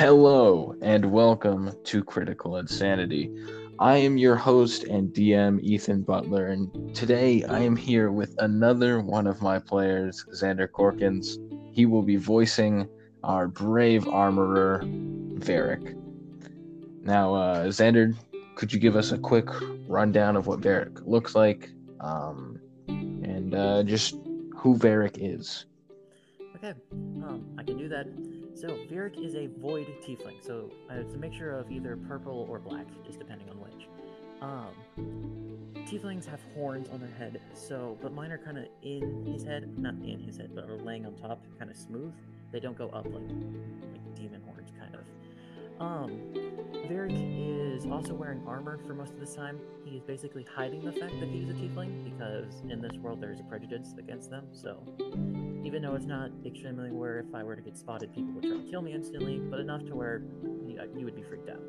Hello and welcome to Critical Insanity. I am your host and DM, Ethan Butler, and today I am here with another one of my players, Xander Corkins. He will be voicing our brave armorer, Varric. Now, uh, Xander, could you give us a quick rundown of what Varric looks like um, and uh, just who Varric is? Okay, um, I can do that. So, Varric is a void tiefling, so uh, it's a mixture of either purple or black, just depending on which. Um, tieflings have horns on their head, so, but mine are kind of in his head, not in his head, but are laying on top, kind of smooth. They don't go up like, like demon horns. Um, Varric is also wearing armor for most of the time. He is basically hiding the fact that he's a tiefling because in this world there is a prejudice against them. So even though it's not extremely where if I were to get spotted, people would try to kill me instantly, but enough to where you, you would be freaked out.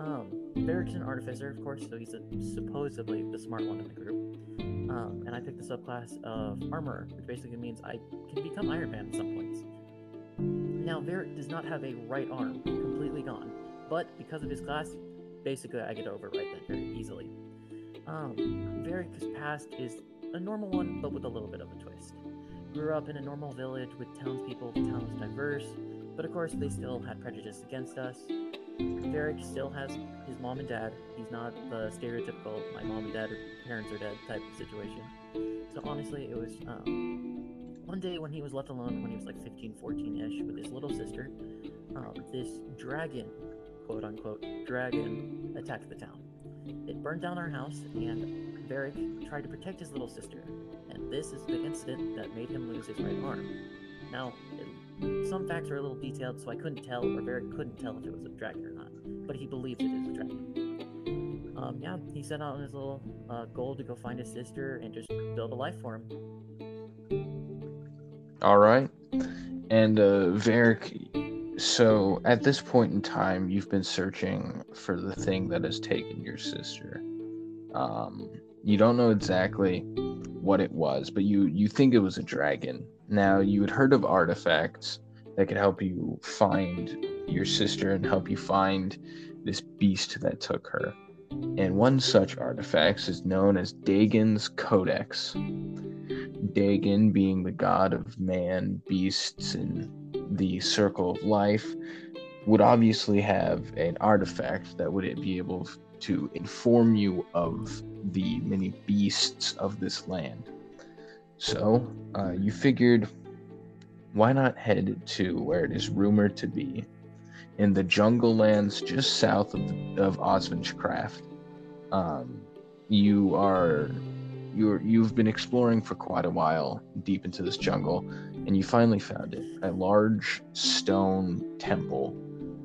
Um, Varric's an artificer, of course, so he's a, supposedly the smart one in the group. Um, and I picked the subclass of armorer, which basically means I can become Iron Man at some points. Now, Varric does not have a right arm, completely gone, but because of his class, basically I get over right then very easily. Um, Varric's past is a normal one, but with a little bit of a twist. Grew up in a normal village with townspeople, the town was diverse, but of course they still had prejudice against us. Varric still has his mom and dad. He's not the stereotypical my mom and dad parents are dead type of situation. So honestly, it was um, one day when he was left alone when he was like 15, 14-ish with his little sister, um, this dragon, quote unquote, dragon attacked the town. It burned down our house, and Varric tried to protect his little sister. And this is the incident that made him lose his right arm. Now, it, some facts are a little detailed, so I couldn't tell, or Varric couldn't tell if it was a dragon or not. But he believed it is a dragon. Um, yeah, he set out on his little uh, goal to go find his sister and just build a life for him. All right. And uh, Varric, so at this point in time, you've been searching for the thing that has taken your sister. Um, you don't know exactly what it was, but you you think it was a dragon. Now you had heard of artifacts that could help you find your sister and help you find this beast that took her. And one such artifact is known as Dagon's Codex. Dagon being the god of man, beasts, and the circle of life, would obviously have an artifact that would be able to inform you of the many beasts of this land. So, uh, you figured, why not head to where it is rumored to be, in the jungle lands just south of, of Osvinchcraft. Um, you are you're you've been exploring for quite a while deep into this jungle, and you finally found it a large stone temple,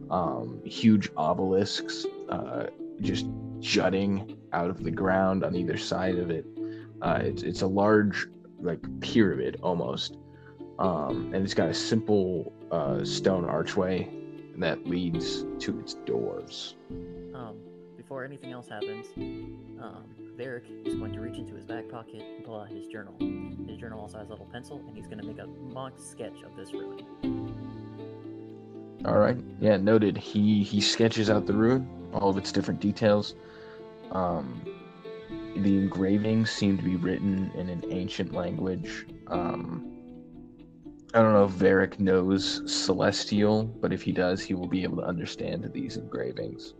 um, huge obelisks, uh, just jutting out of the ground on either side of it. Uh, it's it's a large like pyramid almost, um, and it's got a simple uh, stone archway that leads to its doors. Before anything else happens, um, Varric is going to reach into his back pocket and pull out his journal. His journal also has a little pencil, and he's going to make a mock sketch of this ruin. All right, yeah, noted. He he sketches out the ruin, all of its different details. Um, the engravings seem to be written in an ancient language. Um, I don't know if Varric knows Celestial, but if he does, he will be able to understand these engravings.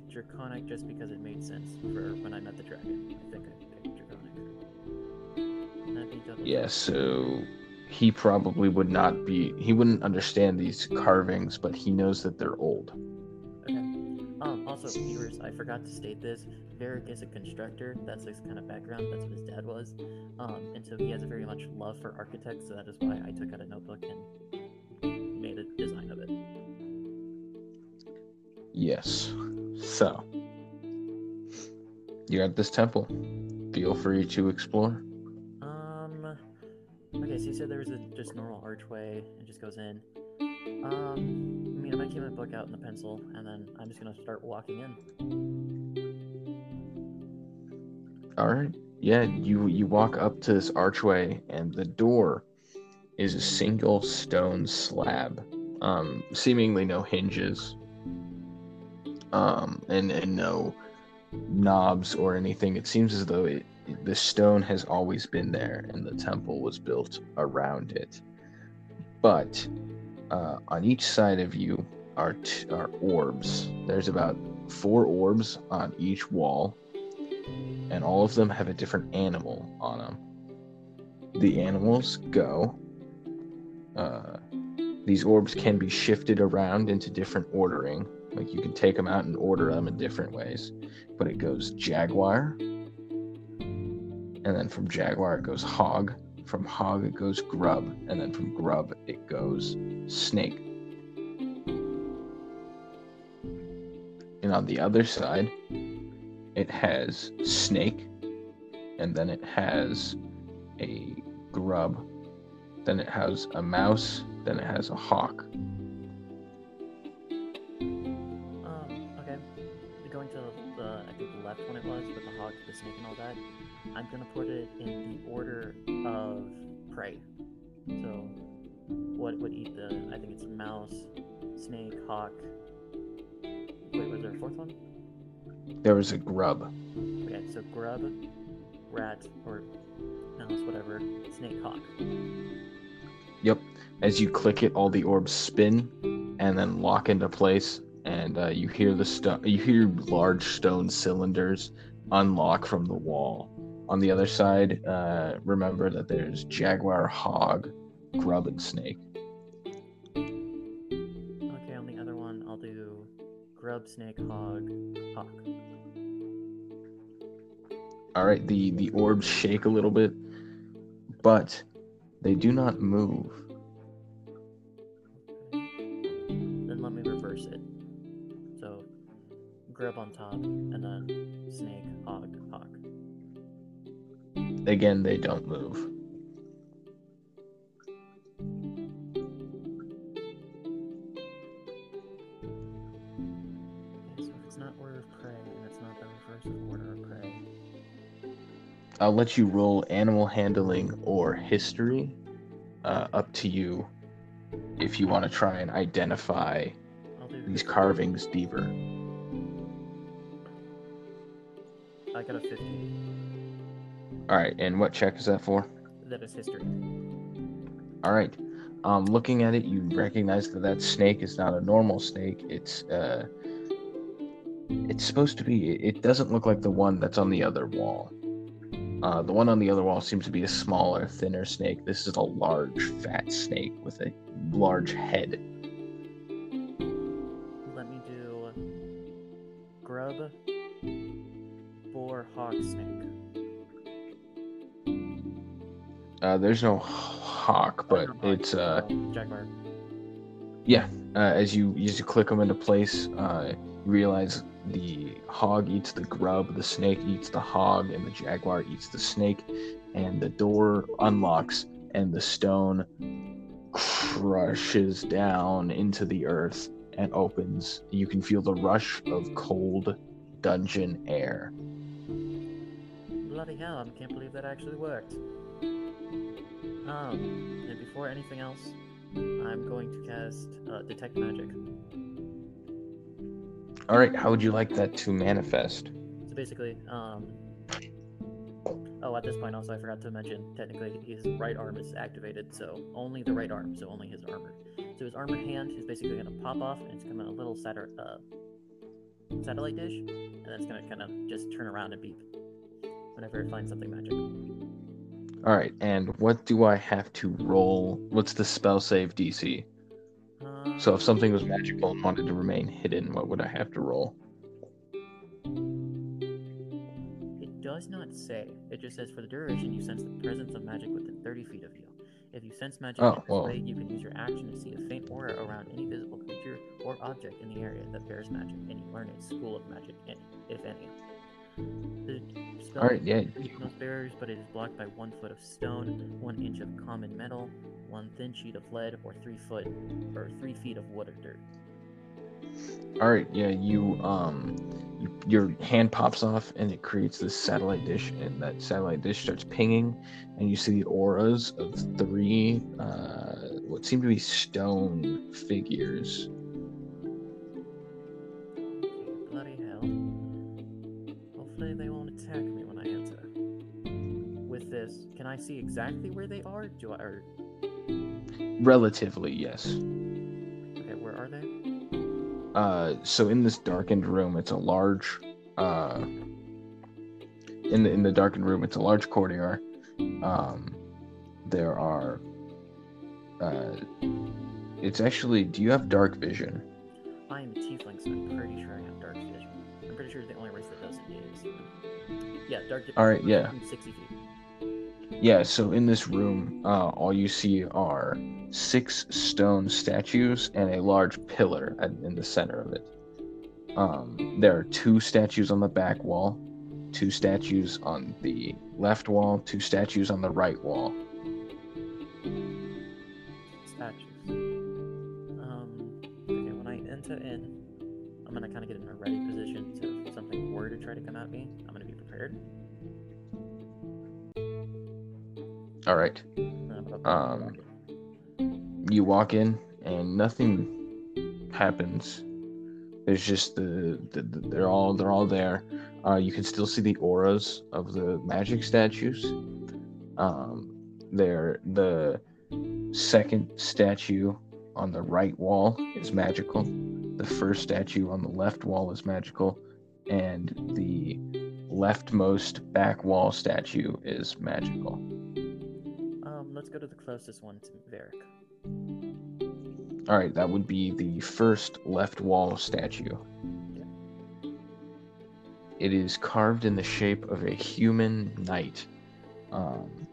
I think I did Draconic just because it made sense for when I met the dragon. I think I picked Draconic. Yeah, so he probably would not be. He wouldn't understand these carvings, but he knows that they're old. Okay. Um, also, viewers, I forgot to state this. Varric is a constructor. That's his kind of background. That's what his dad was. Um, and so he has a very much love for architects. So that is why I took out a notebook and made a design of it. Yes. So you're at this temple. Feel free to explore. Um. Okay, so you said there was a just normal archway. It just goes in. Um. I mean, I might keep my book out and the pencil, and then I'm just gonna start walking in. All right. Yeah, you you walk up to this archway, and the door is a single stone slab um, seemingly no hinges, um, and and no knobs or anything. It seems as though it, the stone has always been there, and the temple was built around it. But uh, on each side of you are t- are orbs. There's about four orbs on each wall, and all of them have a different animal on them. The animals go. Uh, these orbs can be shifted around into different ordering. Like you can take them out and order them in different ways. But it goes jaguar, and then from jaguar it goes hog. From hog it goes grub, and then from grub it goes snake. And on the other side, it has snake, and then it has a grub, then it has a mouse, then it has a hawk. The snake, and all that. I'm gonna put it in the order of prey. So, what would eat the? I think it's mouse, snake, hawk. Wait, was there a fourth one? There was a grub. Okay, so grub, rat, or mouse, whatever, snake, hawk. Yep. As you click it, all the orbs spin and then lock into place, and uh, you hear the stone. You hear large stone cylinders unlock from the wall. On the other side, uh, remember that there's jaguar, hog, grub, and snake. Okay, on the other one, I'll do grub, snake, hog, hawk. All right. The the orbs shake a little bit, but they do not move. Then let me reverse it. So, grub on top, and of order of prey, I'll let you roll animal handling or history. Uh, up to you if you want to try and identify these carvings deeper. I got a 15. All right, and what check is that for? That is history. All right. Um, looking at it, you recognize that that snake is not a normal snake. It's uh, it's supposed to be. It doesn't look like the one that's on the other wall. Uh, the one on the other wall seems to be a smaller, thinner snake. This is a large, fat snake with a large head. Uh, there's no hawk, but it's uh, jaguar. yeah. Uh, as you as you click them into place, uh, you realize the hog eats the grub, the snake eats the hog, and the jaguar eats the snake. And the door unlocks, and the stone crushes down into the earth and opens. You can feel the rush of cold dungeon air. Bloody hell, I can't believe that actually worked. Um, and before anything else, I'm going to cast uh, Detect Magic. All right, how would you like that to manifest? So basically, um. Oh, at this point, also, I forgot to mention, technically, his right arm is activated, so only the right arm, so only his armor. So his armored hand is basically going to pop off, and it's coming a little uh, satellite dish, and then it's going to kind of just turn around and beep whenever it finds something magic. All right, and what do I have to roll? What's the spell save DC? So if something was magical and wanted to remain hidden, what would I have to roll? It does not say. It just says for the duration, you sense the presence of magic within 30 feet of you. If you sense magic Oh, well. way, you can use your action to see a faint aura around any visible creature or object in the area that bears magic, and you learn a school of magic, in, if any. The spell All right, yeah. barriers, but it is blocked by one foot of stone, one inch of common metal, one thin sheet of lead, or three foot or three feet of wood or dirt. All right, yeah. You um, your hand pops off and it creates this satellite dish, and that satellite dish starts pinging, and you see the auras of three uh, what seem to be stone figures. I see exactly where they are? Do I or Relatively, yes. okay, where are they? Uh, so in this darkened room, it's a large. Uh, in the in the darkened room, it's a large courtyard. Um, there are. Uh, it's actually. Do you have dark vision? I am a tiefling, so I'm pretty sure I have dark vision. I'm pretty sure the only race that does it is. Yeah, dark. All right, yeah. 60 feet. Yeah. So in this room, uh, all you see are six stone statues and a large pillar at, in the center of it. Um, there are two statues on the back wall, two statues on the left wall, two statues on the right wall. Statues. Um. Okay, when I enter in, I'm gonna kind of get in a ready position so if something were to try to come at me. I'm gonna be prepared. All right. Um, you walk in and nothing happens. There's just the, the, the- they're all they're all there. Uh, you can still see the auras of the magic statues. Um, there the second statue on the right wall is magical. The first statue on the left wall is magical. And the leftmost back wall statue is magical let's go to the closest one to Varric. All right, that would be the first left wall statue. It is carved in the shape of a human knight. Um,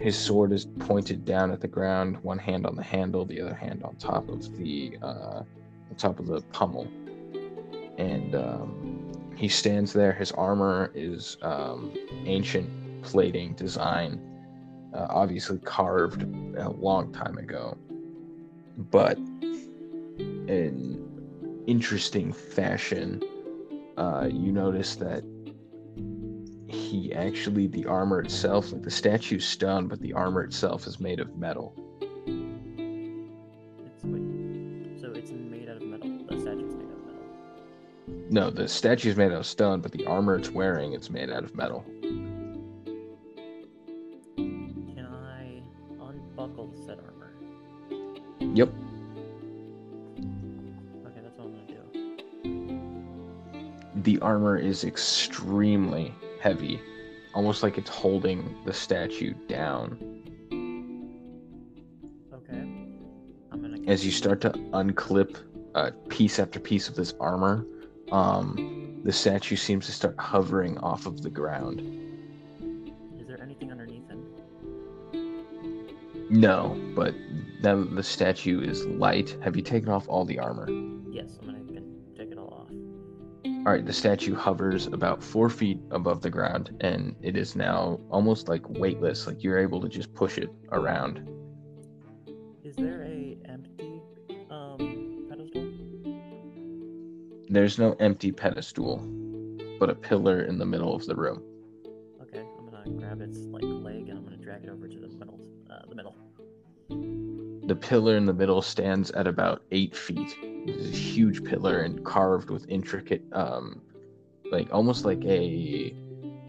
his sword is pointed down at the ground, one hand on the handle, the other hand on top of the uh, on top of the pommel, and um, he stands there. His armor is um, ancient plating design, uh, obviously carved a long time ago but in interesting fashion, uh, you notice that he actually the armor itself, like the statue's stone, but the armor itself is made of metal. It's wait. So it's made out of metal. The statue's made out of metal. No, the statue's made out of stone, but the armor it's wearing it's made out of metal. The armor is extremely heavy, almost like it's holding the statue down. Okay. As you start to unclip uh, piece after piece of this armor, um, the statue seems to start hovering off of the ground. Is there anything underneath him? No, but now that the statue is light, have you taken off all the armor? Yes, All right, the statue hovers about four feet above the ground, and it is now almost like weightless. Like you're able to just push it around. Is there a empty um pedestal? There's no empty pedestal, but a pillar in the middle of the room. The pillar in the middle stands at about eight feet. It's a huge pillar and carved with intricate, um, like almost like a,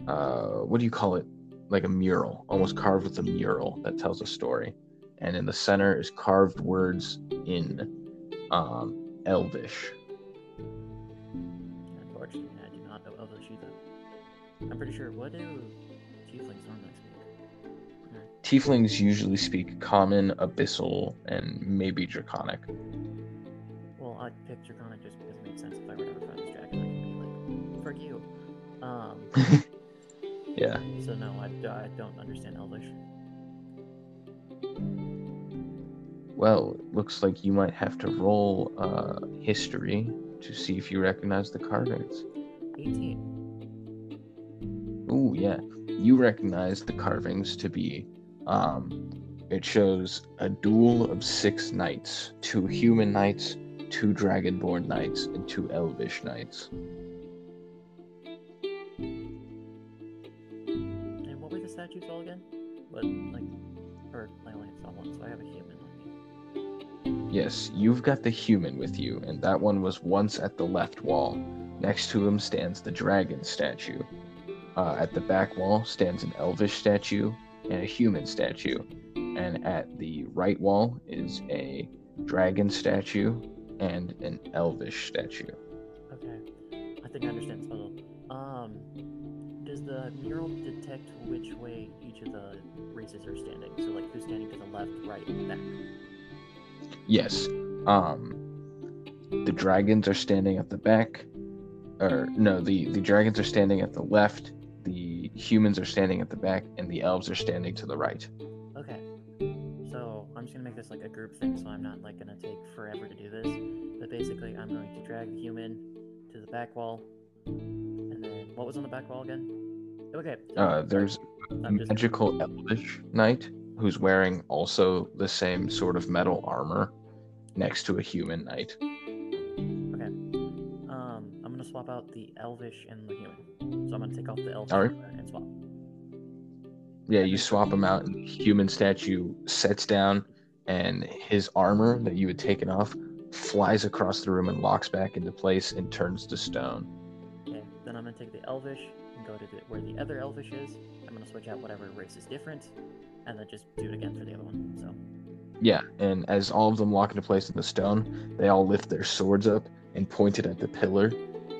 uh, what do you call it? Like a mural, almost carved with a mural that tells a story. And in the center is carved words in um, Elvish. Unfortunately, I do not know Elvish either. I'm pretty sure. What do tieflings normally? Tieflings usually speak Common, Abyssal, and maybe Draconic. Well, I picked Draconic just because it made sense if I were to ever find this dragon, I could be like, "Frick you." Um. Yeah. So no, I, I don't understand Elvish. Well, it looks like you might have to roll uh, history to see if you recognize the carvings. 18. Ooh, yeah. You recognize the carvings to be. Um, it shows a duel of six knights two human knights, two dragonborn knights, and two elvish knights. And what were the statues all again? But, like, or I only saw one, so I have a human. Yes, you've got the human with you, and that one was once at the left wall. Next to him stands the dragon statue. Uh, at the back wall stands an elvish statue, and a human statue. And at the right wall is a dragon statue and an elvish statue. Okay, I think I understand this puzzle. Um, does the mural detect which way each of the races are standing? So like who's standing to the left, right, and back? Yes. Um, the dragons are standing at the back. Or no, the the dragons are standing at the left. Humans are standing at the back, and the elves are standing to the right. Okay. So I'm just gonna make this like a group thing, so I'm not like gonna take forever to do this. But basically, I'm going to drag the human to the back wall, and then what was on the back wall again? Okay. so- Uh, there's a I'm just- magical elvish knight who's wearing also the same sort of metal armor next to a human knight. Okay. I'm gonna swap out the elvish and the human. So I'm gonna take off the elvish armor and swap. Yeah, you swap him out, and the human statue sets down, and his armor that you had taken off flies across the room and locks back into place and turns to stone. Okay. Then I'm gonna take the elvish and go to the, where the other elvish is. I'm gonna switch out whatever race is different, and then just do it again for the other one. So. Yeah, and as all of them lock into place in the stone, they all lift their swords up and point it at the pillar,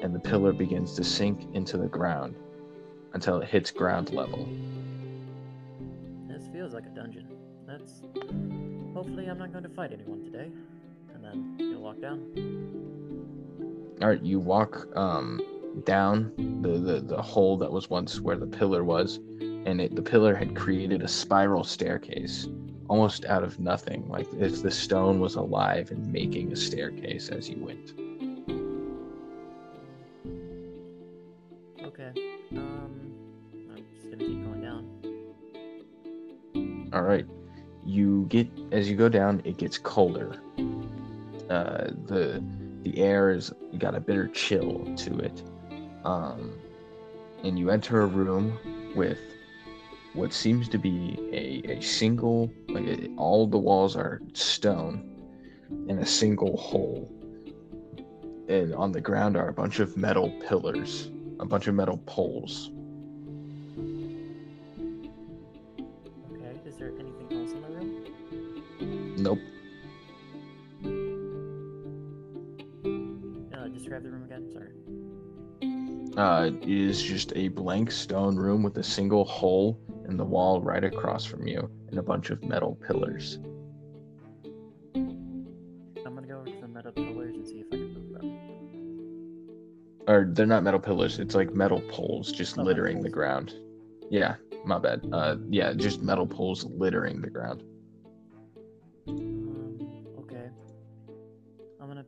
and the pillar begins to sink into the ground until it hits ground level. This feels like a dungeon. That's. Hopefully, I'm not going to fight anyone today. And then you'll walk down. All right, you walk um, down the, the, the hole that was once where the pillar was, and it, the pillar had created a spiral staircase almost out of nothing, like if the stone was alive and making a staircase as you went. All right, you get as you go down, it gets colder. Uh, the the air is got a bitter chill to it, um, and you enter a room with what seems to be a, a single like a, all the walls are stone and a single hole. And on the ground are a bunch of metal pillars a bunch of metal poles nope Uh, describe the room again. Sorry. uh, it is just a blank stone room with a single hole in the wall right across from you and a bunch of metal pillars I'm gonna go over to the metal pillars and see if I can move them. or they're not metal pillars it's like metal poles just Oh, littering the ground yeah my bad uh yeah just metal poles littering the ground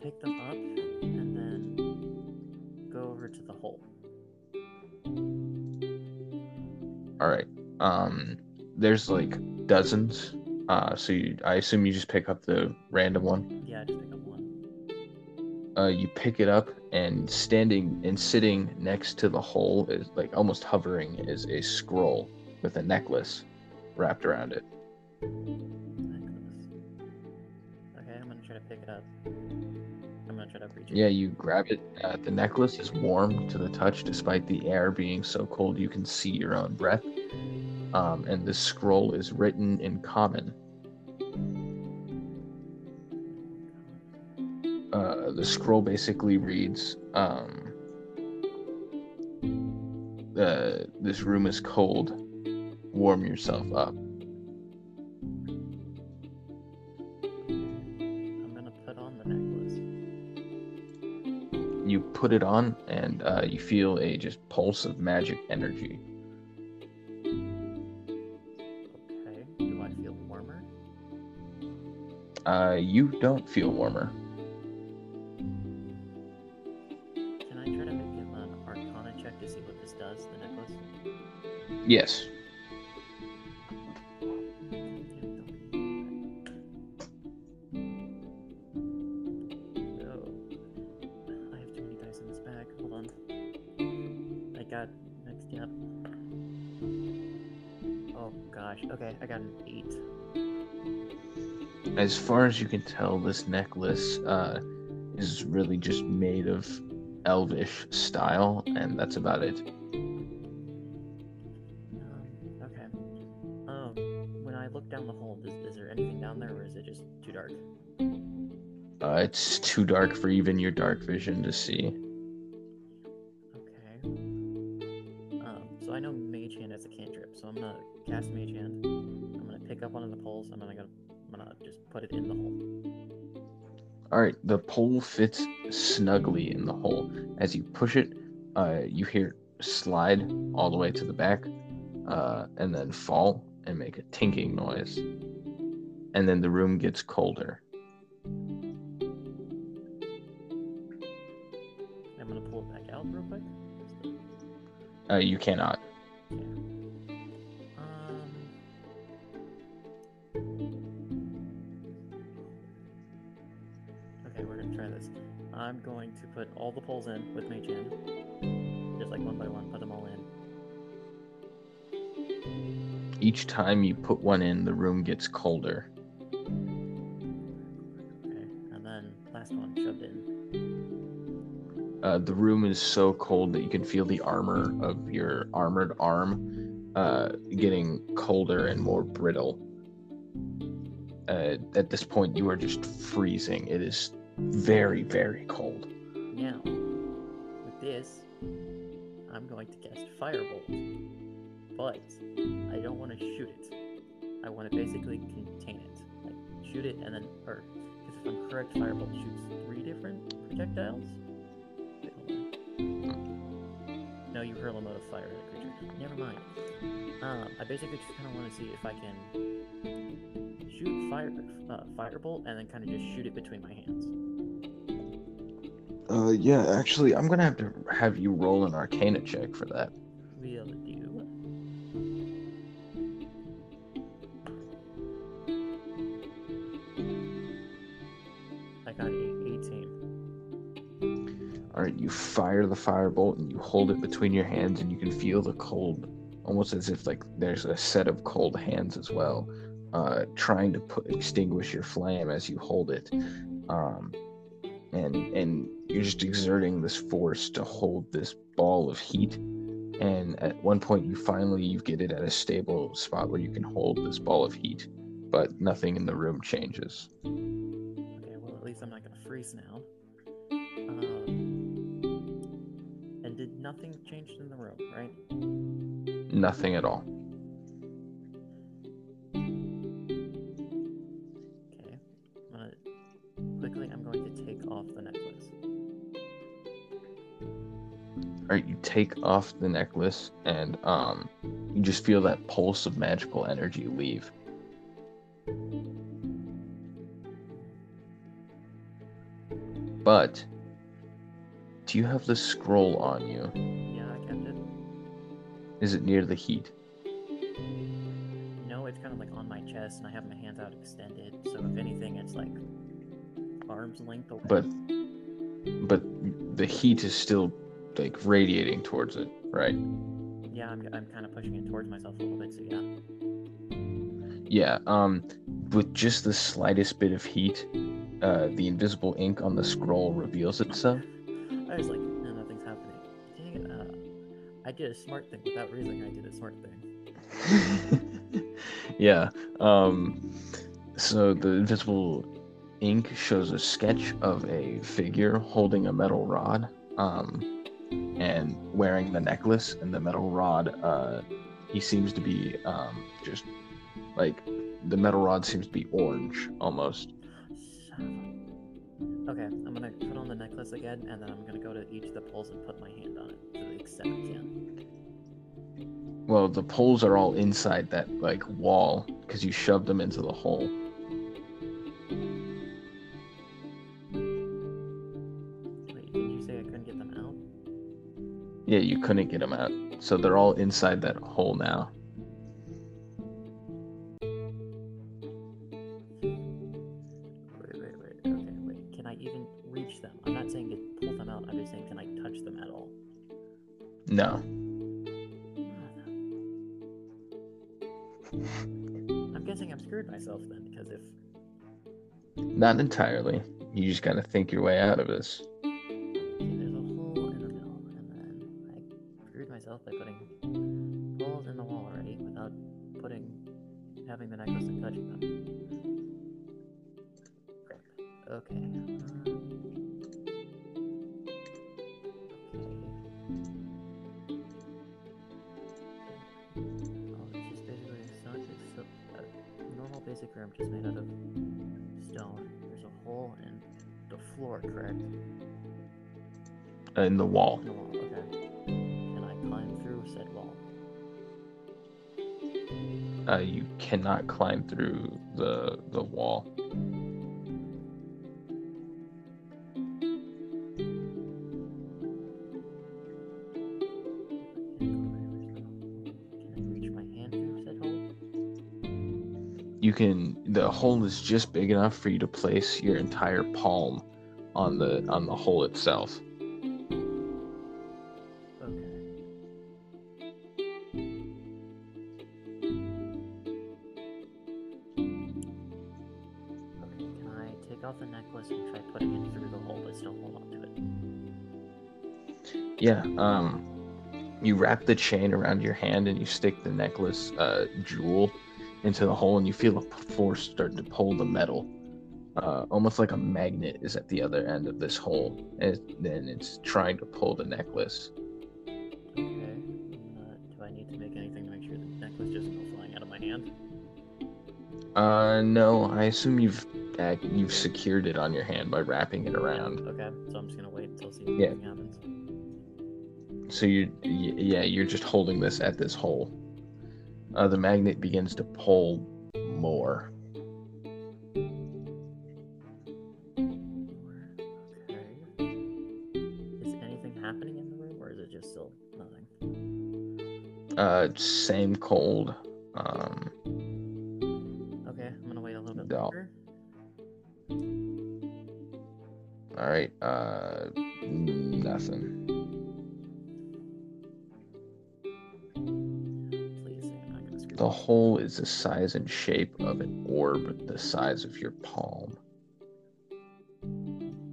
pick them up and then go over to the hole. all right um there's like dozens uh so you, i assume you just pick up the random one Yeah, I just pick up one. uh you pick it up and standing and sitting next to the hole is like almost hovering is a scroll with a necklace wrapped around it Necklace. Okay, I'm gonna try to pick it up. It. yeah you grab it. Uh, the necklace is warm to the touch despite the air being so cold you can see your own breath. Um, and the scroll is written in common. Uh, the scroll basically reads um, uh, this room is cold. Warm yourself up put it on and uh, you feel a just pulse of magic energy Okay. Do I feel warmer? uh, you don't feel warmer Can I try to make him an Arcana check to see what this does? The necklace. yes As you can tell, this necklace uh, is really just made of elvish style, and that's about it. Um, okay. Um, when I look down the hole, is, is there anything down there, or is it just too dark? Uh, it's too dark for even your dark vision to see. Pole fits snugly in the hole. As you push it, uh, you hear it slide all the way to the back, uh, and then fall and make a tinking noise. And then the room gets colder. I'm gonna pull it back out real quick. Uh, you cannot. Put all the poles in with Mage Hand. Just like one by one, put them all in. Each time you put one in, the room gets colder. Okay, and then last one shoved in. Uh, the room is so cold that you can feel the armor of your armored arm uh, getting colder and more brittle. Uh, at this point, you are just freezing. It is very, very cold. Now, with this, I'm going to cast Firebolt. But I don't want to shoot it. I want to basically contain it. Like, shoot it and then. Or, because if I'm correct, Firebolt shoots three different projectiles? No, you hurl a mode of fire at a creature. Never mind. Um, I basically just kind of want to see if I can shoot fire, uh, Firebolt and then kind of just shoot it between my hands. Uh, yeah, actually, I'm gonna have to have you roll an Arcana check for that. Do. I got 18. All right, you fire the firebolt and you hold it between your hands, and you can feel the cold, almost as if like there's a set of cold hands as well, uh, trying to put extinguish your flame as you hold it, um, and and you're just exerting this force to hold this ball of heat. And at one point, you finally you get it at a stable spot where you can hold this ball of heat, but nothing in the room changes. Okay, well, at least I'm not gonna freeze now. Um, and did nothing change in the room, right? Nothing at all. Right, you take off the necklace and um, you just feel that pulse of magical energy leave. But do you have the scroll on you? Yeah, I kept it. Is it near the heat? No, it's kind of like on my chest, and I have my hands out extended. So if anything, it's like arm's length away. But but the heat is still like radiating towards it, right? yeah, I'm, I'm kind of pushing it towards myself a little bit. So yeah. Yeah, um, with just the slightest bit of heat, uh, the invisible ink on the scroll reveals itself. I was like, no, nothing's happening. Dang it, uh, I did a smart thing without realizing I did a smart thing. yeah. Um, so the invisible ink shows a sketch of a figure holding a metal rod, um, and wearing the necklace and the metal rod. Uh, he seems to be um, just like the metal rod seems to be orange almost. Son of a- Okay, I'm gonna put on the necklace again, and then I'm gonna go to each of the poles and put my hand on it to the extent I can. Well, the poles are all inside that like wall because you shoved them into the hole. Yeah, you couldn't get them out, so they're all inside that hole now. Wait, wait, wait. Okay, wait. Can I even reach them? I'm not saying get pull them out. I'm just saying can I touch them at all? No. I'm guessing I'm screwed myself then, because if Not entirely. You just gotta think your way out of this. Cannot climb through the the wall. You can. The hole is just big enough for you to place your entire palm on the on the hole itself. Yeah. Um, you wrap the chain around your hand and you stick the necklace uh, jewel into the hole, and you feel a force start to pull the metal. Uh, almost like a magnet is at the other end of this hole, and then it's trying to pull the necklace. Okay. Uh, do I need to make anything to make sure the necklace doesn't go flying out of my hand? Uh, no, I assume you've uh, you've secured it on your hand by wrapping it around. Okay, so I'm just gonna wait until see Yeah. if anything happens. So you, yeah, you're just holding this at this hole. Uh, the magnet begins to pull more. Okay. Is anything happening in the room, or is it just still nothing? Uh, same cold. Um, is the size and shape of an orb, the size of your palm.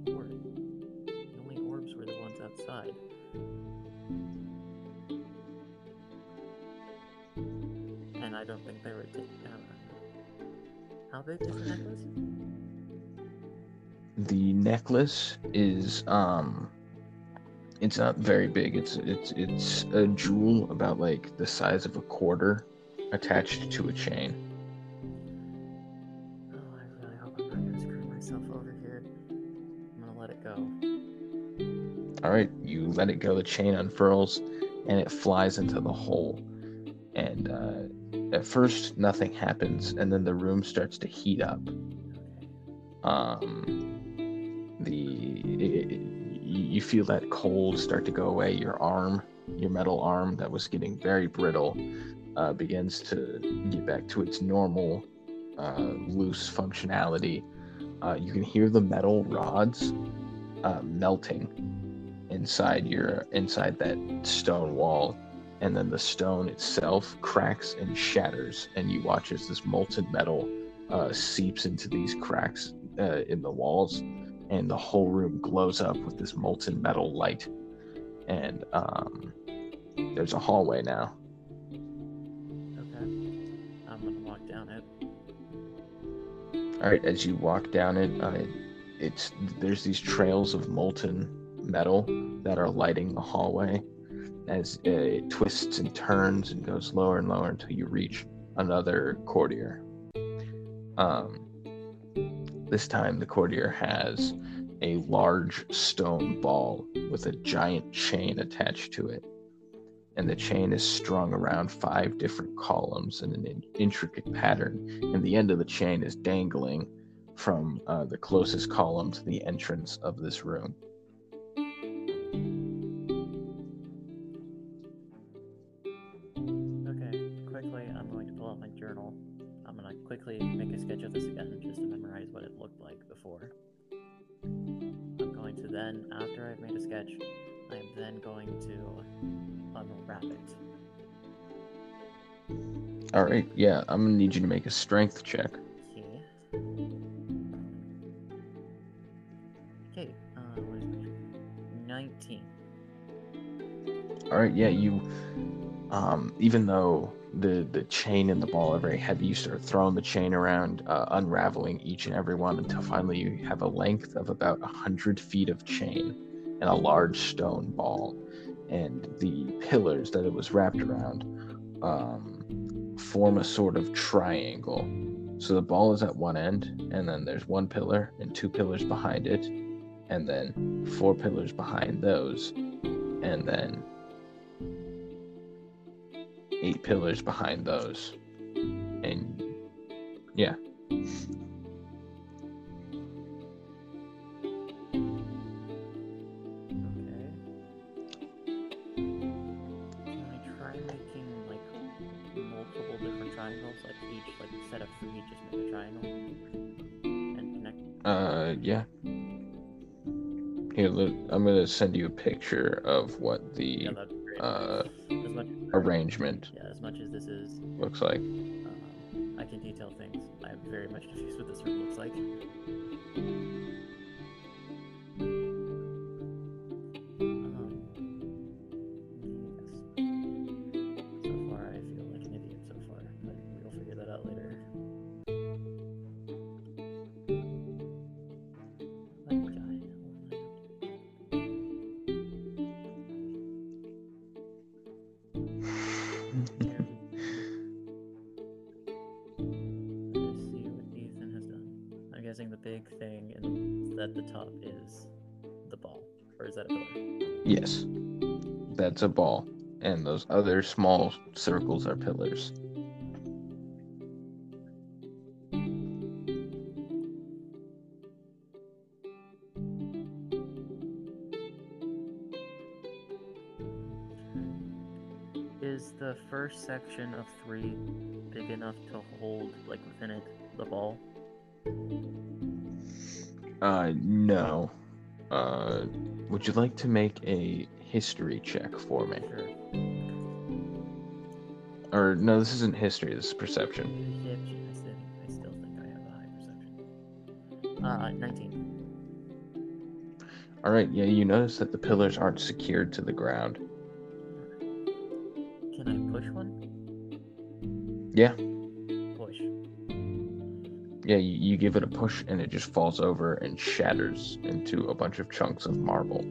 Orb. The only orbs were the ones outside. And I don't think they were taken down. How big is the necklace? The necklace is um, it's not very big. It's it's it's a jewel about like the size of a quarter, attached to a chain. Oh, I really hope I'm not gonna screw myself over here. I'm gonna let it go. All right, you let it go. The chain unfurls, and it flies into the hole. And uh, at first, nothing happens, and then the room starts to heat up. Um, the it, it- you you feel that cold start to go away. Your arm, your metal arm that was getting very brittle, uh, begins to get back to its normal, uh, loose functionality. Uh, you can hear the metal rods uh, melting inside your inside that stone wall and then the stone itself cracks and shatters and you watch as this molten metal uh, seeps into these cracks uh, in the walls and the whole room glows up with this molten metal light and um, there's a hallway now all right as you walk down it uh, it's there's these trails of molten metal that are lighting the hallway as it twists and turns and goes lower and lower until you reach another courtier. Um, this time the courtier has a large stone ball with a giant chain attached to it and the chain is strung around five different columns in an in- intricate pattern and the end of the chain is dangling from uh, the closest column to the entrance of this room. Right, yeah, I'm gonna need you to make a strength check. Okay. Okay, uh, what is it? 19. All right, yeah, you. Um, even though the the chain and the ball are very heavy, you start throwing the chain around, uh, unraveling each and every one until finally you have a length of about a hundred feet of chain and a large stone ball, and the pillars that it was wrapped around um, form a sort of triangle. So the ball is at one end, and then there's one pillar and two pillars behind it, and then four pillars behind those, and then eight pillars behind those. And yeah. Yeah. Here, look, I'm gonna send you a picture of what the Yeah, that'd be great. uh, as much arrangement yeah, as much as this is, looks like. um, I can detail things. I'm very much confused what this room looks like. That's a ball, and those other small circles are pillars. Is the first section of three big enough to hold, like within it, the ball? Uh, no. Uh, would you like to make a history check for me? Or no, this isn't history. This is perception. Perception. I still, I still think I have a high perception. Uh, 19. All right. Yeah, you notice that the pillars aren't secured to the ground. Can I push one? Yeah. Push. Yeah, you, you give it a push, and it just falls over and shatters into a bunch of chunks of marble.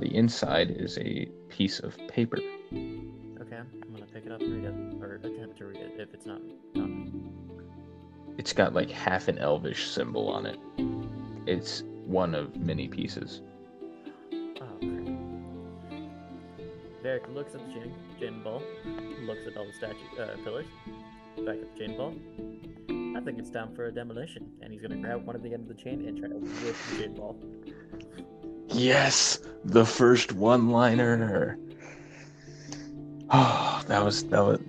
The inside is a piece of paper. Okay, I'm gonna pick it up and read it, or attempt to read it if it's not common. It's got like half an elvish symbol on it. It's one of many pieces. Oh, crap. Varric looks at the chain, ball, looks at all the statue uh, pillars, back at the chain ball. I think it's time for a demolition, and he's gonna grab one of the end of the chain and try to whip the chain ball. Yes, the first one-liner. Oh, that was that was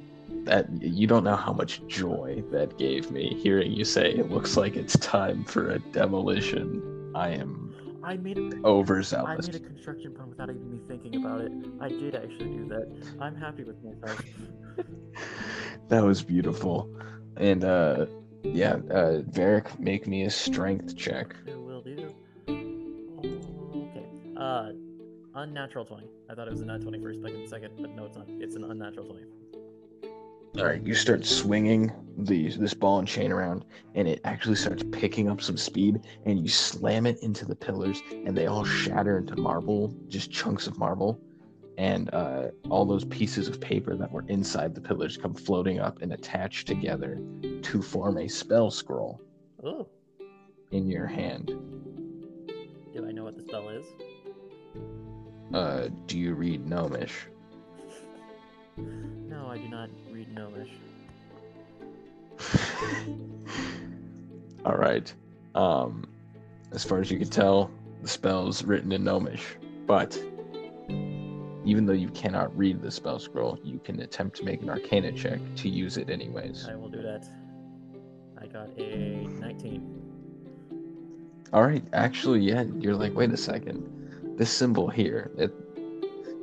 that. You don't know how much joy that gave me hearing you say it looks like it's time for a demolition. I am I made a overzealous. I made a construction pun without even me thinking about it. I did actually do that. I'm happy with myself. that was beautiful, and uh, yeah, uh, Varric, make me a strength check. Uh, unnatural 20. I thought it was a nat 20 for a second, second, but no, it's not. It's an unnatural 20. All right, you start swinging the this ball and chain around, and it actually starts picking up some speed. And you slam it into the pillars, and they all shatter into marble, just chunks of marble. And uh, all those pieces of paper that were inside the pillars come floating up and attach together to form a spell scroll Oh, in your hand. do I know what the spell is? Uh, do you read Gnomish? No, I do not read Gnomish. All right. Um, as far as you can tell, the spell's written in Gnomish, but even though you cannot read the spell scroll, you can attempt to make an Arcana check to use it anyways. I will do that. I got a 19. All right. Actually, yeah, you're like, wait a second. This symbol here, it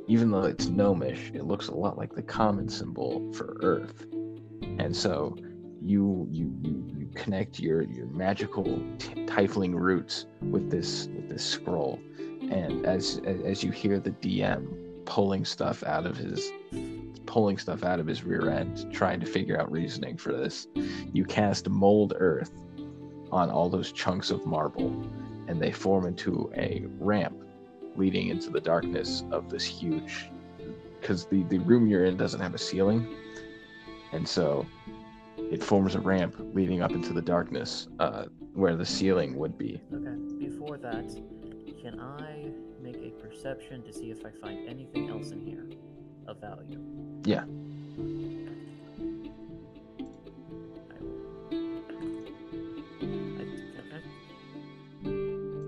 even though it's gnomish, it looks a lot like the common symbol for Earth. And so you you you, you connect your your magical t- roots with this with this scroll, and as as you hear the DM pulling stuff out of his pulling stuff out of his rear end, trying to figure out reasoning for this, you cast mold earth on all those chunks of marble, and they form into a ramp leading into the darkness of this huge because the, the room you're in doesn't have a ceiling and so it forms a ramp leading up into the darkness uh, where the ceiling would be Okay. Before that, can I make a perception to see if I find anything else in here of value? Yeah. I-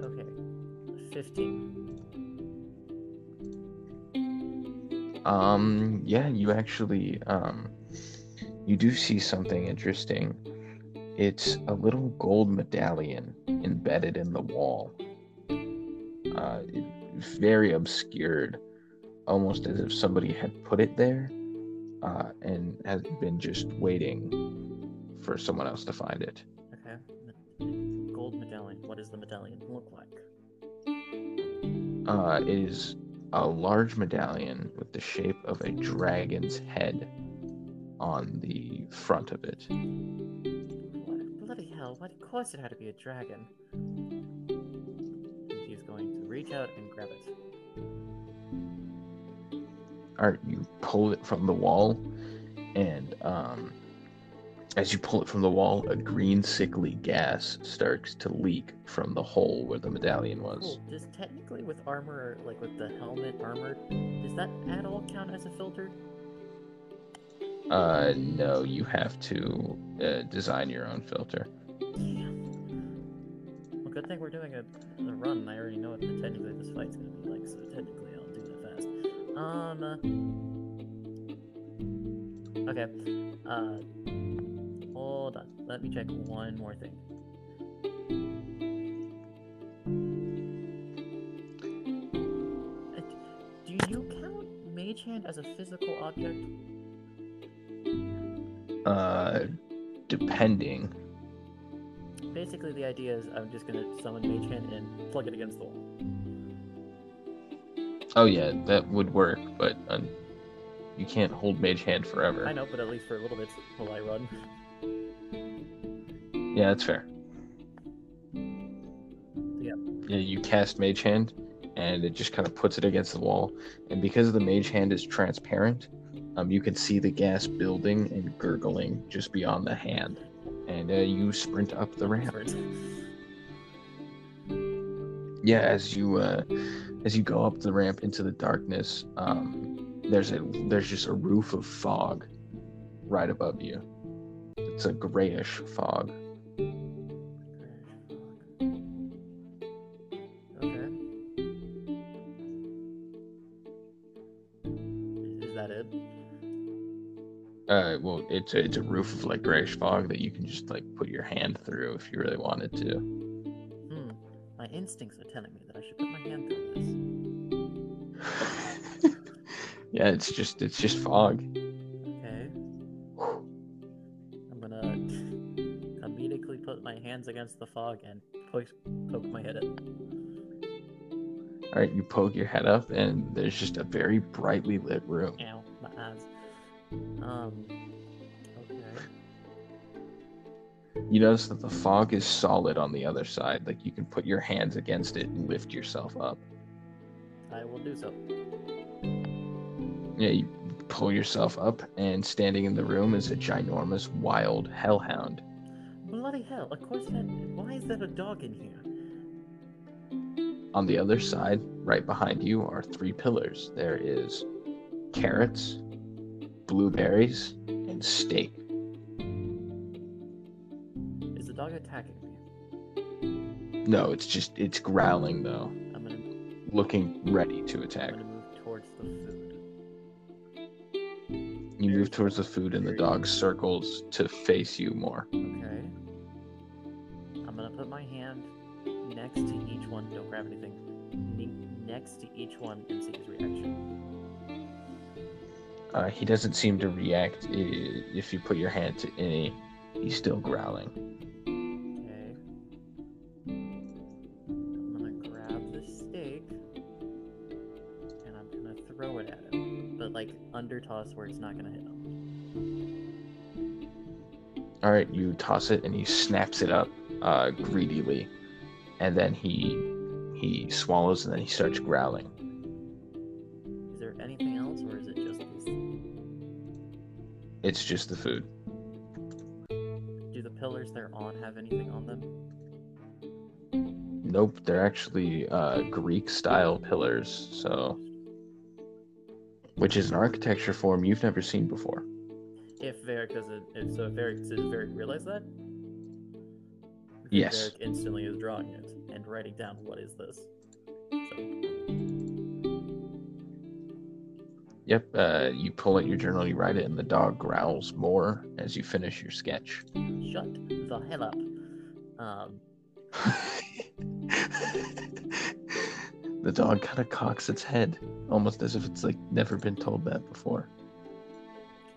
Okay. Fifteen. Um yeah you actually um you do see something interesting it's a little gold medallion embedded in the wall uh very obscured almost as if somebody had put it there uh and has been just waiting for someone else to find it Okay. Gold medallion. What does the medallion look like? uh it is a large medallion with the shape of a dragon's head on the front of it What? Bloody hell! What? Of course it had to be a dragon. And he's going to reach out and grab it. All right, you pull it from the wall, and um, as you pull it from the wall, a green sickly gas starts to leak from the hole where the medallion was. Cool. Does technically with armor, like with the helmet armor, does that at all count as a filter? Uh, no, you have to uh, design your own filter. Damn. Well, good thing we're doing a, a run. I already know what the, technically this fight's gonna be like, so technically I'll do that fast. Um. Okay. Uh. Hold on. Let me check one more thing. Do you count Mage Hand as a physical object? Uh, depending. Basically, the idea is I'm just gonna summon Mage Hand and plug it against the wall. Oh yeah, that would work, but uh, you can't hold Mage Hand forever. I know, but at least for a little bit while I run. Yeah, that's fair. Yeah. Yeah, you cast Mage Hand, and it just kind of puts it against the wall. And because the Mage Hand is transparent, um, you can see the gas building and gurgling just beyond the hand. And uh, you sprint up the ramp. Yeah, as you uh, as you go up the ramp into the darkness, um, there's a there's just a roof of fog right above you. It's a grayish fog. Well, it's a, it's a roof of like grayish fog that you can just like put your hand through if you really wanted to. Hmm. My instincts are telling me that I should put my hand through this. yeah, it's just it's just fog. Okay. I'm gonna immediately put my hands against the fog and poke, poke my head in. All right, you poke your head up, and there's just a very brightly lit room. Ow, You notice that the fog is solid on the other side. Like you can put your hands against it and lift yourself up. I will do so. Yeah, you pull yourself up, and standing in the room is a ginormous wild hellhound. Bloody hell! Of course that. Why is there a dog in here? On the other side, right behind you, are three pillars. There is carrots, blueberries, and steak. Attacking me? No, it's just it's growling though, I'm gonna. looking ready to I'm attack. gonna move towards the food. You move towards the food, and the dog circles to face you more. Okay. I'm gonna put my hand next to each one. Don't grab anything. Ne- next to each one and see his reaction. Uh, he doesn't seem to react i- if you put your hand to any. He's still growling. Where it's not gonna hit him. All right, you toss it and he snaps it up uh, greedily, and then he he swallows and then he starts growling. Is there anything else, or is it just this? It's just the food. Do the pillars they're on have anything on them? Nope, they're actually uh, Greek style pillars, so which is an architecture form you've never seen before. If Varric doesn't, if so, if Varric does Varric realize that? Yes. Varric instantly is drawing it and writing down what is this. So, Yep, uh, you pull out your journal, you write it, and the dog growls more as you finish your sketch. shut the hell up. Um, the dog kind of cocks its head, almost as if it's like never been told that before.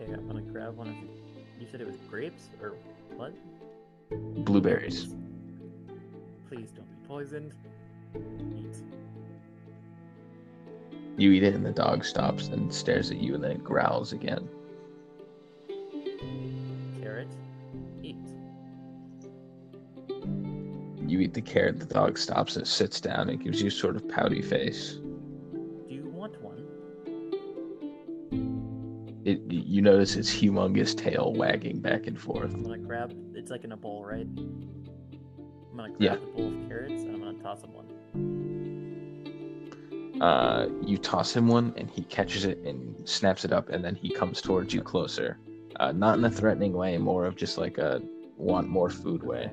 okay, I'm gonna grab one of. The, you said it was grapes or what? Blueberries. Please don't be poisoned. Eat. You eat it, and the dog stops and stares at you, and then it growls again. You eat the carrot, the dog stops and sits down and gives you a sort of pouty face. Do you want one? It, you notice its humongous tail wagging back and forth. I'm gonna grab. It's like in a bowl, right? I'm gonna grab Yeah. the bowl of carrots and I'm gonna toss him one. Uh, you toss him one, and he catches it and snaps it up, and then he comes towards you closer. Uh, not in a threatening way, more of just like a want more food way.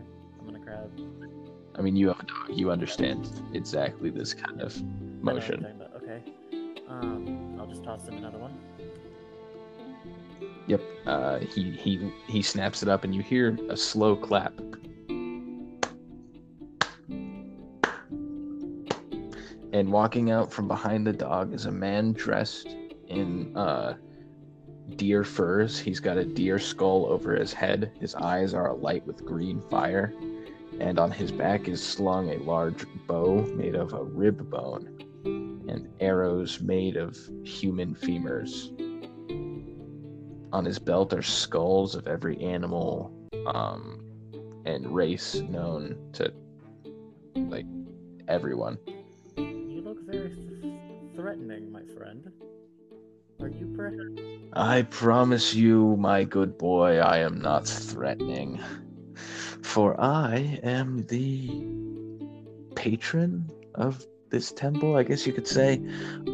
I mean, you have a dog, you understand exactly this kind of I know what you're motion. Okay. Um, I'll just toss him another one. Yep. Uh, he he he snaps it up, and you hear a slow clap. And walking out from behind the dog is a man dressed in uh, deer furs. He's got a deer skull over his head. His eyes are alight with green fire, and on his back is slung a large bow made of a rib bone and arrows made of human femurs on his belt are skulls of every animal um, and race known to like everyone. You look very th- threatening, my friend. Are you perhaps? I promise you, my good boy, I am not threatening, for I am the patron of this temple. I guess you could say.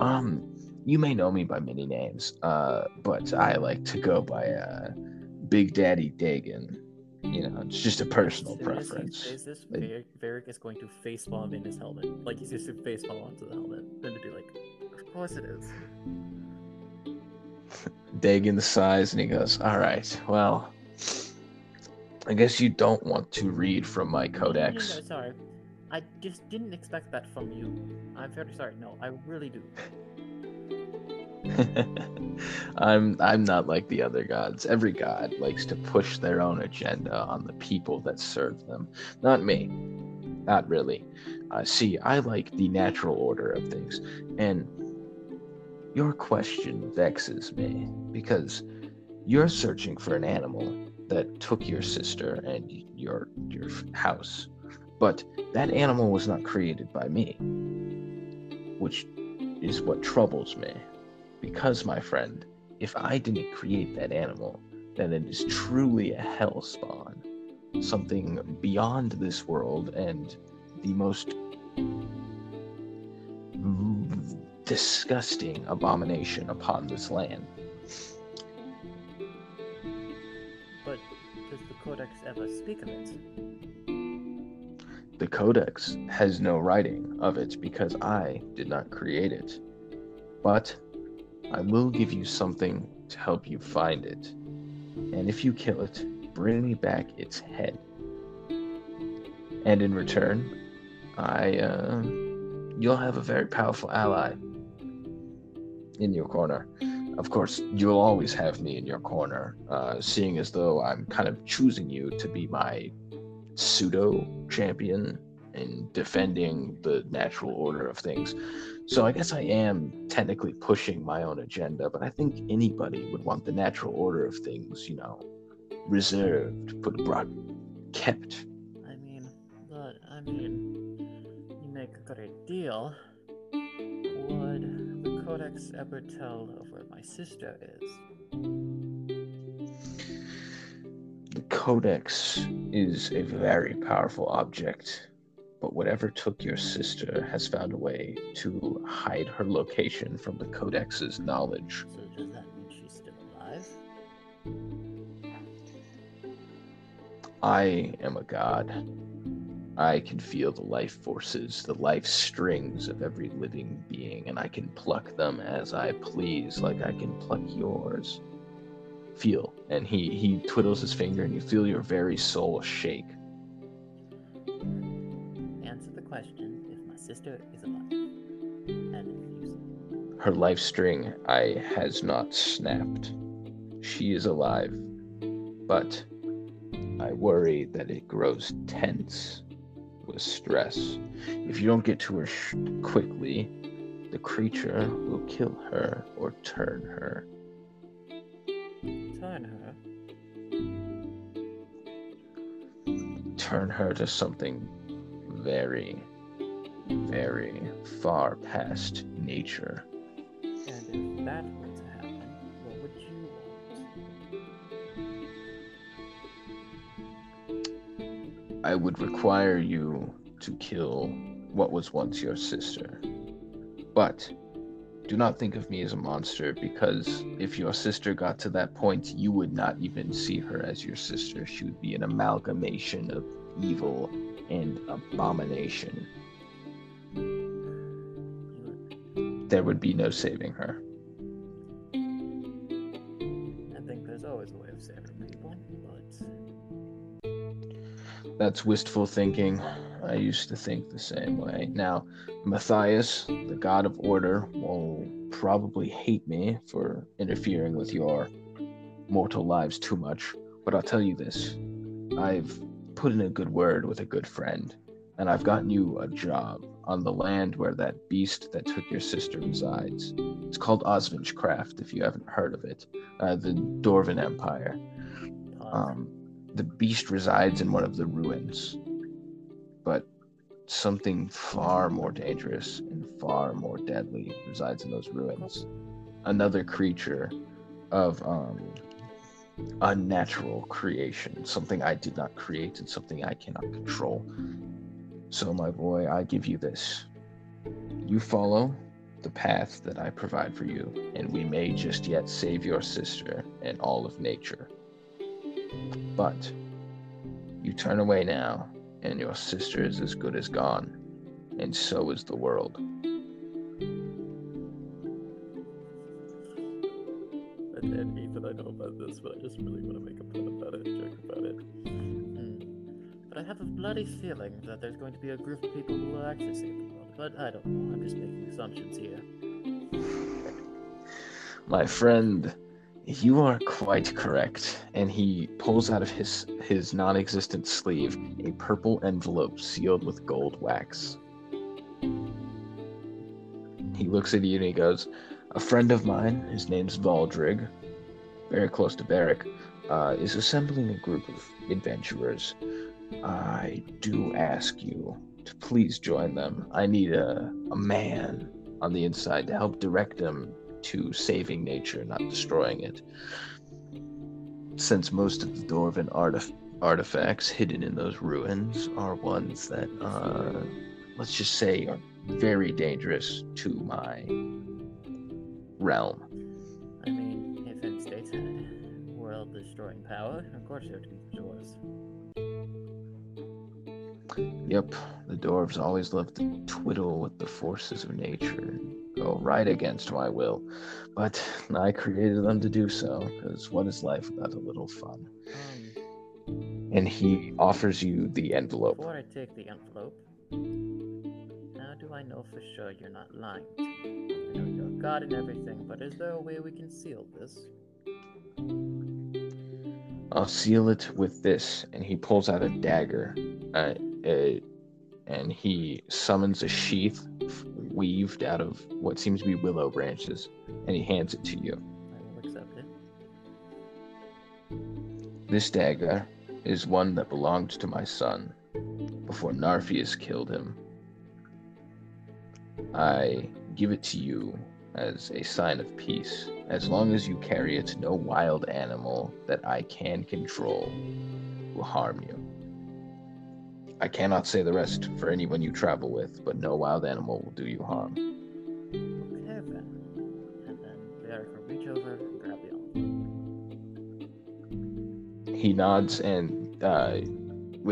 Um, you may know me by many names, uh, but I like to go by uh, Big Daddy Dagon. You know, it's just a personal As soon as he preference. says this, Like- Varric, Varric is going to facepalm in his helmet. Like he's just to facepalm onto the helmet. Then to be like, of course it is. Dagon sighs and he goes, All right, well, I guess you don't want to read from my No, no, no, codex. no, sorry. I just didn't expect that from you. I'm very sorry. No, I really do. I'm I'm not like the other gods. Every god likes to push their own agenda on the people that serve them. Not me. Not really. Uh, see, I like the natural order of things, and your question vexes me because you're searching for an animal that took your sister and your your house, but that animal was not created by me, which is what troubles me. Because, my friend, if I didn't create that animal, then it is truly a hell spawn. Something beyond this world and the most disgusting abomination upon this land. Codex ever speak of it? The Codex has no writing of it because I did not create it. But I will give you something to help you find it. And if you kill it, bring me back its head. And in return, I uh, you'll have a very powerful ally in your corner. Of course, you'll always have me in your corner, uh, seeing as though I'm kind of choosing you to be my pseudo champion in defending the natural order of things. So I guess I am technically pushing my own agenda, but I think anybody would want the natural order of things, you know, reserved, put abroad, kept. I mean, but I mean, you make a great deal. Codex ever tell of where my sister is? The Codex is a very powerful object, but whatever took your sister has found a way to hide her location from the Codex's knowledge. So does that mean she's still alive? I am a god. I can feel the life forces, the life strings of every living being, and I can pluck them as I please, like I can pluck yours. Feel. And he, he twiddles his finger, and you feel your very soul shake. Answer the question if my sister is alive. And Her life string I has not snapped. She is alive, but I worry that it grows tense with stress. If you don't get to her sh- quickly, the creature will kill her or turn her. turn her, Turn her to something very, very far past nature. and if that I would require you to kill what was once your sister. But do not think of me as a monster because if your sister got to that point, you would not even see her as your sister. She would be an amalgamation of evil and abomination. There would be no saving her. That's wistful thinking. I used to think the same way. Now, Matthias, the god of order, will probably hate me for interfering with your mortal lives too much, but I'll tell you this I've put in a good word with a good friend, and I've gotten you a job on the land where that beast that took your sister resides. It's called Osvinchcraft, if you haven't heard of it, uh, the Dwarven Empire. Um, the beast resides in one of the ruins, but something far more dangerous and far more deadly resides in those ruins. Another creature of um, unnatural creation, something I did not create and something I cannot control. So, my boy, I give you this. You follow the path that I provide for you, and we may just yet save your sister and all of nature. But you turn away now, and your sister is as good as gone, and so is the world. And, and Ethan, I know about this, but I just really want to make a pun about it, joke about it. Hmm. But I have a bloody feeling that there's going to be a group of people who will actually save the world. But I don't know. I'm just making assumptions here. My friend, you are quite correct. And he pulls out of his his non-existent sleeve a purple envelope sealed with gold wax. He looks at you and he goes, "A friend of mine, his name's Valdrig, very close to Varric, uh, is assembling a group of adventurers. I do ask you to please join them. I need a, a man on the inside to help direct them to saving nature, not destroying it. Since most of the Dwarven artif- artifacts hidden in those ruins are ones that, uh, let's just say, are very dangerous to my realm. I mean, if any states world destroying power, of course there would be the dwarves. Yep, the dwarves always love to twiddle with the forces of nature and go right against my will. But I created them to do so, because what is life without a little fun? Um, And he offers you the envelope. before I take the envelope, how do I know for sure you're not lying to me? I know you're God and everything, but is there a way we can seal this? I'll seal it with this. And he pulls out a dagger. Uh, uh, and he summons a sheath weaved out of what seems to be willow branches. And he hands it to you. I will accept it. This dagger is one that belonged to my son before Narfius killed him. I give it to you as a sign of peace. As long as you carry it, no wild animal that I can control will harm you. I cannot say the rest for anyone you travel with, but no wild animal will do you harm. Okay then. And then Varric will reach over and grab the envelope. He nods, and uh,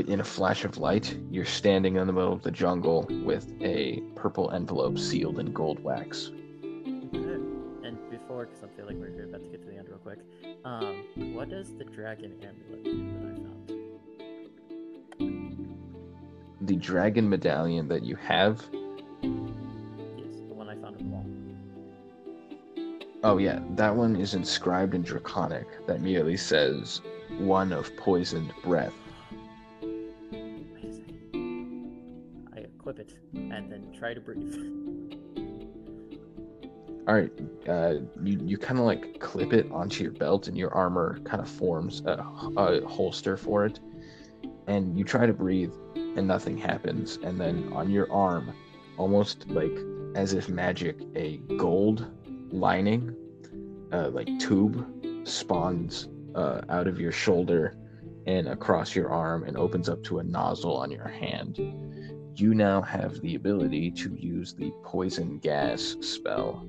in a flash of light, you're standing in the middle of the jungle with a purple envelope sealed in gold wax. Okay. And before, because I feel like we're about to get to the end real quick, um, what does the dragon amulet do The dragon medallion that you have Yes, the one I found in the wall. Oh yeah, that one is inscribed in Draconic. That merely says one of poisoned breath. Wait a second. I equip it and then try to breathe. All right, uh, you you kind of like clip it onto your belt, and your armor kind of forms a, a holster for it. And you try to breathe, and nothing happens. And then on your arm, almost like as if magic, a gold lining, uh, like tube, spawns uh, out of your shoulder and across your arm, and opens up to a nozzle on your hand. You now have the ability to use the poison gas spell.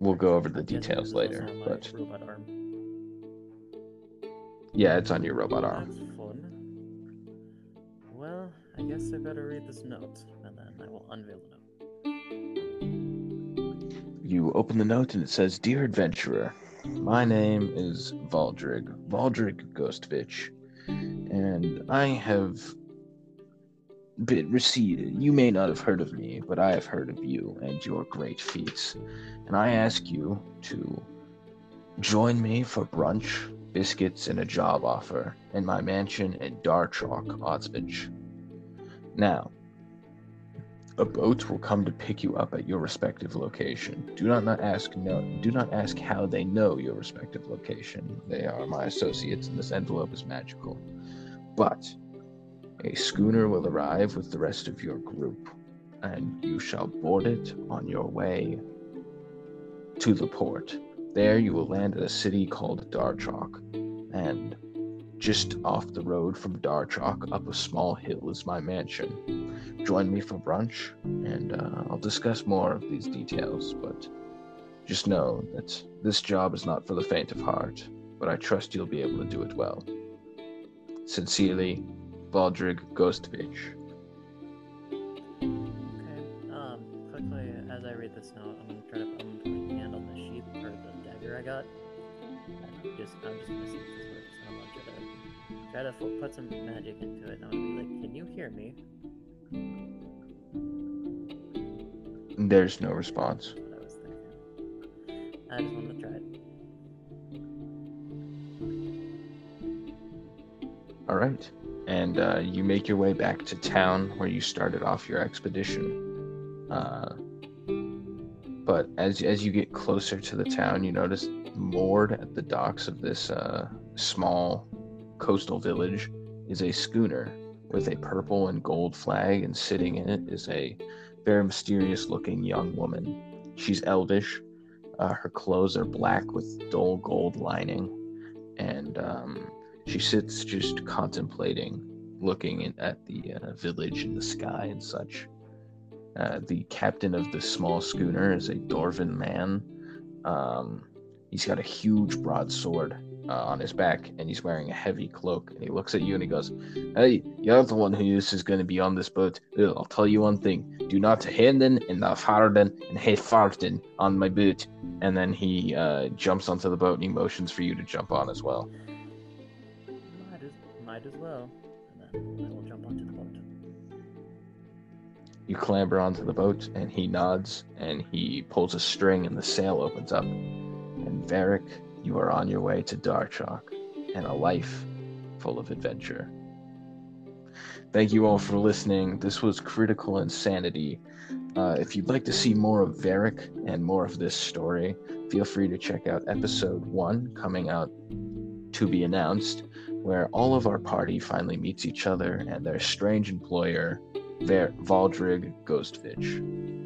We'll go over the details this is also later, but yeah, it's on your robot arm. I guess I better read this note, and then I will unveil the note. You open the note and it says, Dear adventurer, my name is Valdrig, Valdrig Ghostvich, and I have been received. You may not have heard of me, but I have heard of you and your great feats. And I ask you to join me for brunch, biscuits, and a job offer in my mansion in Darchalk, Otsvich. Now, a boat will come to pick you up at your respective location. Do not, not ask no do not ask how they know your respective location. They are my associates and this envelope is magical. But a schooner will arrive with the rest of your group, and you shall board it on your way to the port. There you will land at a city called Darchalk, and just off the road from Darchalk, up a small hill, is my mansion. Join me for brunch, and uh, I'll discuss more of these details. But just know that this job is not for the faint of heart, but I trust you'll be able to do it well. Sincerely, Valdrig Ghostvich. Okay. Um, quickly, as I read this note, I'm gonna try to put my hand on the sheath or the dagger I got. And just I'm just gonna I'm try to put some magic into it. And I'm gonna be like, "Can you hear me?" There's no response. I was thinking. I just wanted to try it. All right. And uh, you make your way back to town where you started off your expedition. Uh, but as as you get closer to the town, you notice moored at the docks of this uh, small coastal village is a schooner with a purple and gold flag, and sitting in it is a very mysterious-looking young woman. She's elvish. Uh, her clothes are black with dull gold lining, and um, she sits just contemplating, looking in, at the uh, village and the sky and such. Uh, the captain of the small schooner is a Dwarven man. Um, he's got a huge broadsword uh, on his back, and he's wearing a heavy cloak. And he looks at you and he goes, "Hey, you're the one who is going to be on this boat. I'll tell you one thing: do not handen in the farden and he farten on my boot." And then he uh, jumps onto the boat and he motions for you to jump on as well. Might as might as well. And then I will jump onto the boat. You clamber onto the boat, and he nods, and he pulls a string, and the sail opens up. And Varric, you are on your way to Darchalk and a life full of adventure. Thank you all for listening. This was Critical Insanity. Uh, if you'd like to see more of Varric and more of this story, feel free to check out episode one coming out to be announced, where all of our party finally meets each other and their strange employer, Ver- Valdrig Ghostvich.